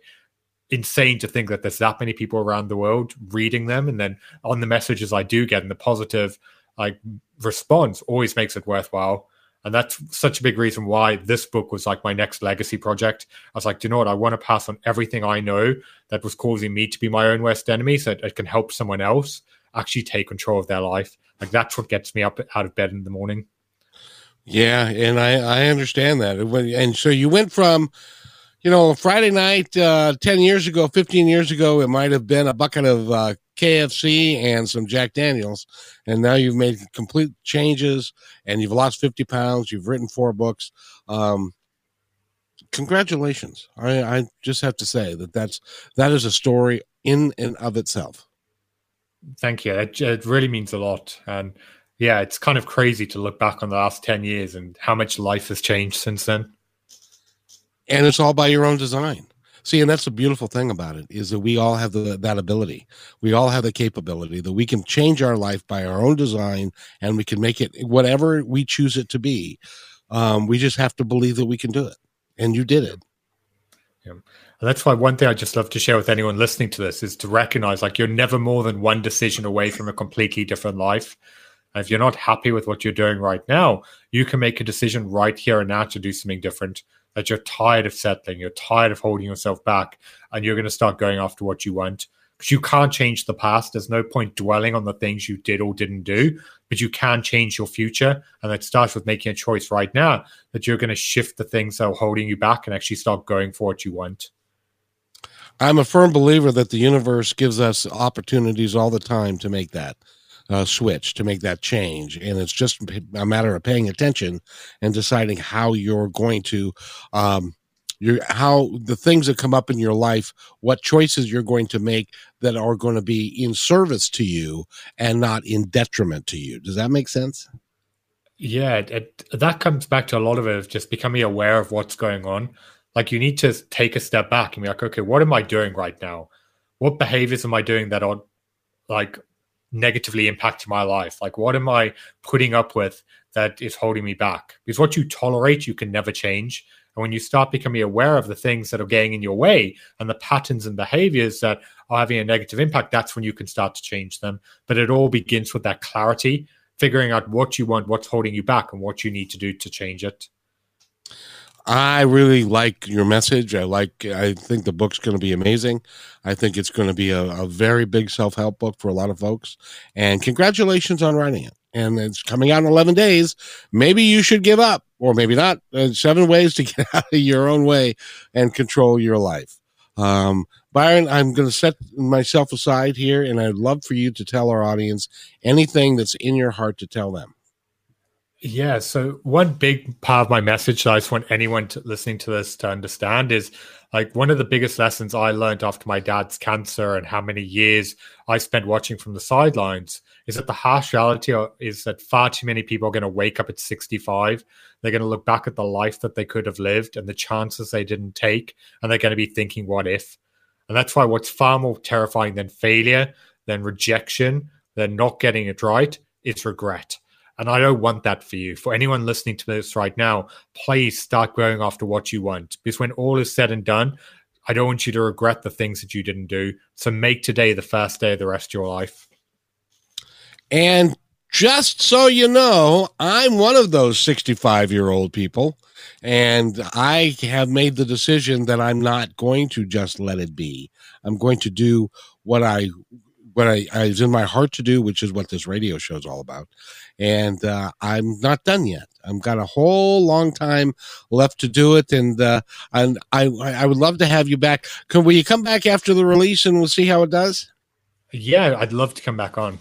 insane to think that there's that many people around the world reading them and then on the messages i do get and the positive like response always makes it worthwhile. And that's such a big reason why this book was like my next legacy project. I was like, you know what? I want to pass on everything I know that was causing me to be my own worst enemy so it can help someone else actually take control of their life. Like that's what gets me up out of bed in the morning. Yeah, and I I understand that. And so you went from you know, Friday night, uh, 10 years ago, 15 years ago, it might have been a bucket of uh, KFC and some Jack Daniels. And now you've made complete changes and you've lost 50 pounds. You've written four books. Um, congratulations. I, I just have to say that that's, that is a story in and of itself. Thank you. It, it really means a lot. And yeah, it's kind of crazy to look back on the last 10 years and how much life has changed since then and it's all by your own design. See, and that's the beautiful thing about it is that we all have the, that ability. We all have the capability that we can change our life by our own design and we can make it whatever we choose it to be. Um, we just have to believe that we can do it. And you did it. Yeah. That's why one thing I just love to share with anyone listening to this is to recognize like you're never more than one decision away from a completely different life. And if you're not happy with what you're doing right now, you can make a decision right here and now to do something different. That you're tired of settling, you're tired of holding yourself back, and you're going to start going after what you want. Because you can't change the past. There's no point dwelling on the things you did or didn't do, but you can change your future. And it starts with making a choice right now that you're going to shift the things that are holding you back and actually start going for what you want. I'm a firm believer that the universe gives us opportunities all the time to make that uh, switch, to make that change. And it's just a matter of paying attention and deciding how you're going to, um, your how the things that come up in your life, what choices you're going to make that are going to be in service to you and not in detriment to you. Does that make sense? Yeah, it, that comes back to a lot of it just becoming aware of what's going on like you need to take a step back and be like, okay, what am I doing right now? What behaviors am I doing that are like negatively impacting my life? Like, what am I putting up with that is holding me back? Because what you tolerate, you can never change. And when you start becoming aware of the things that are getting in your way and the patterns and behaviors that are having a negative impact, that's when you can start to change them. But it all begins with that clarity, figuring out what you want, what's holding you back, and what you need to do to change it. I really like your message. I like. I think the book's going to be amazing. I think it's going to be a, a very big self help book for a lot of folks. And congratulations on writing it. And it's coming out in eleven days. Maybe you should give up, or maybe not. Uh, seven ways to get out of your own way and control your life. Um, Byron, I'm going to set myself aside here, and I'd love for you to tell our audience anything that's in your heart to tell them. Yeah. So one big part of my message that I just want anyone to, listening to this to understand is like one of the biggest lessons I learned after my dad's cancer and how many years I spent watching from the sidelines is that the harsh reality is that far too many people are going to wake up at 65. They're going to look back at the life that they could have lived and the chances they didn't take. And they're going to be thinking, what if? And that's why what's far more terrifying than failure, than rejection, than not getting it right, is regret and I don't want that for you. For anyone listening to this right now, please start going after what you want. Because when all is said and done, I don't want you to regret the things that you didn't do. So make today the first day of the rest of your life. And just so you know, I'm one of those 65 year old people. And I have made the decision that I'm not going to just let it be. I'm going to do what I what I, I was in my heart to do, which is what this radio show is all about. And uh, I'm not done yet. I've got a whole long time left to do it, and uh, and I I would love to have you back. Can will you come back after the release and we'll see how it does? Yeah, I'd love to come back on.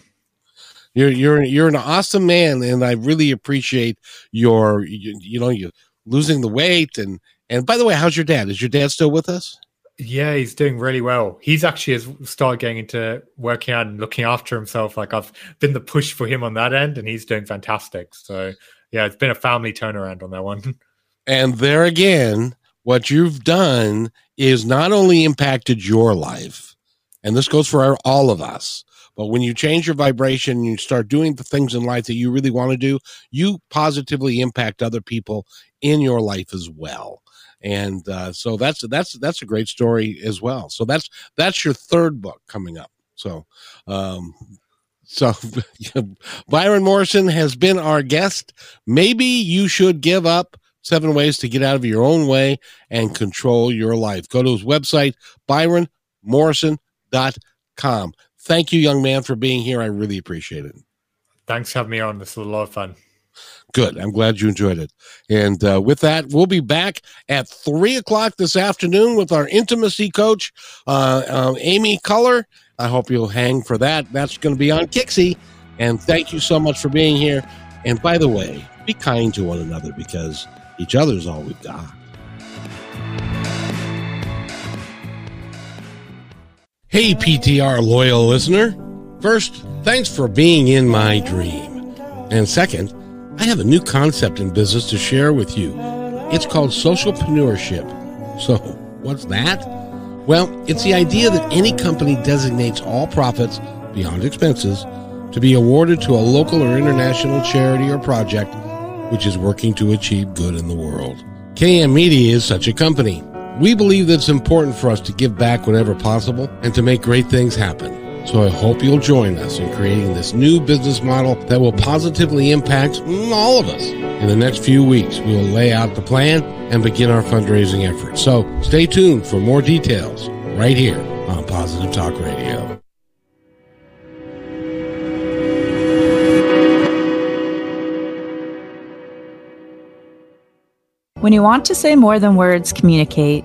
You're you're you're an awesome man, and I really appreciate your you, you know you losing the weight and and by the way, how's your dad? Is your dad still with us? Yeah, he's doing really well. He's actually has started getting into working out and looking after himself. Like I've been the push for him on that end, and he's doing fantastic. So yeah, it's been a family turnaround on that one. And there again, what you've done is not only impacted your life, and this goes for our, all of us, but when you change your vibration, and you start doing the things in life that you really want to do, you positively impact other people in your life as well and uh, so that's that's that's a great story as well. So that's that's your third book coming up. So, um, so Byron Morrison has been our guest. Maybe you should give up seven ways to get out of your own way and control your life. Go to his website, byronmorrison.com. Thank you, young man, for being here. I really appreciate it. Thanks for having me on. This was a lot of fun. Good. I'm glad you enjoyed it. And uh, with that, we'll be back at three o'clock this afternoon with our intimacy coach, uh, uh, Amy Color. I hope you'll hang for that. That's going to be on Kixie. And thank you so much for being here. And by the way, be kind to one another because each other's all we've got. Hey, PTR loyal listener. First, thanks for being in my dream. And second, I have a new concept in business to share with you. It's called socialpreneurship. So, what's that? Well, it's the idea that any company designates all profits beyond expenses to be awarded to a local or international charity or project which is working to achieve good in the world. KM Media is such a company. We believe that it's important for us to give back whenever possible and to make great things happen. So I hope you'll join us in creating this new business model that will positively impact all of us. In the next few weeks, we will lay out the plan and begin our fundraising efforts. So stay tuned for more details right here on Positive Talk Radio. When you want to say more than words communicate,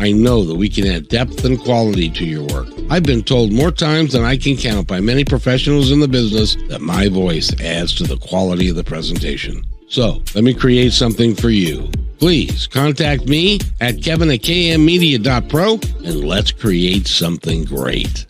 I know that we can add depth and quality to your work. I've been told more times than I can count by many professionals in the business that my voice adds to the quality of the presentation. So let me create something for you. Please contact me at kevin at kmmedia.pro and let's create something great.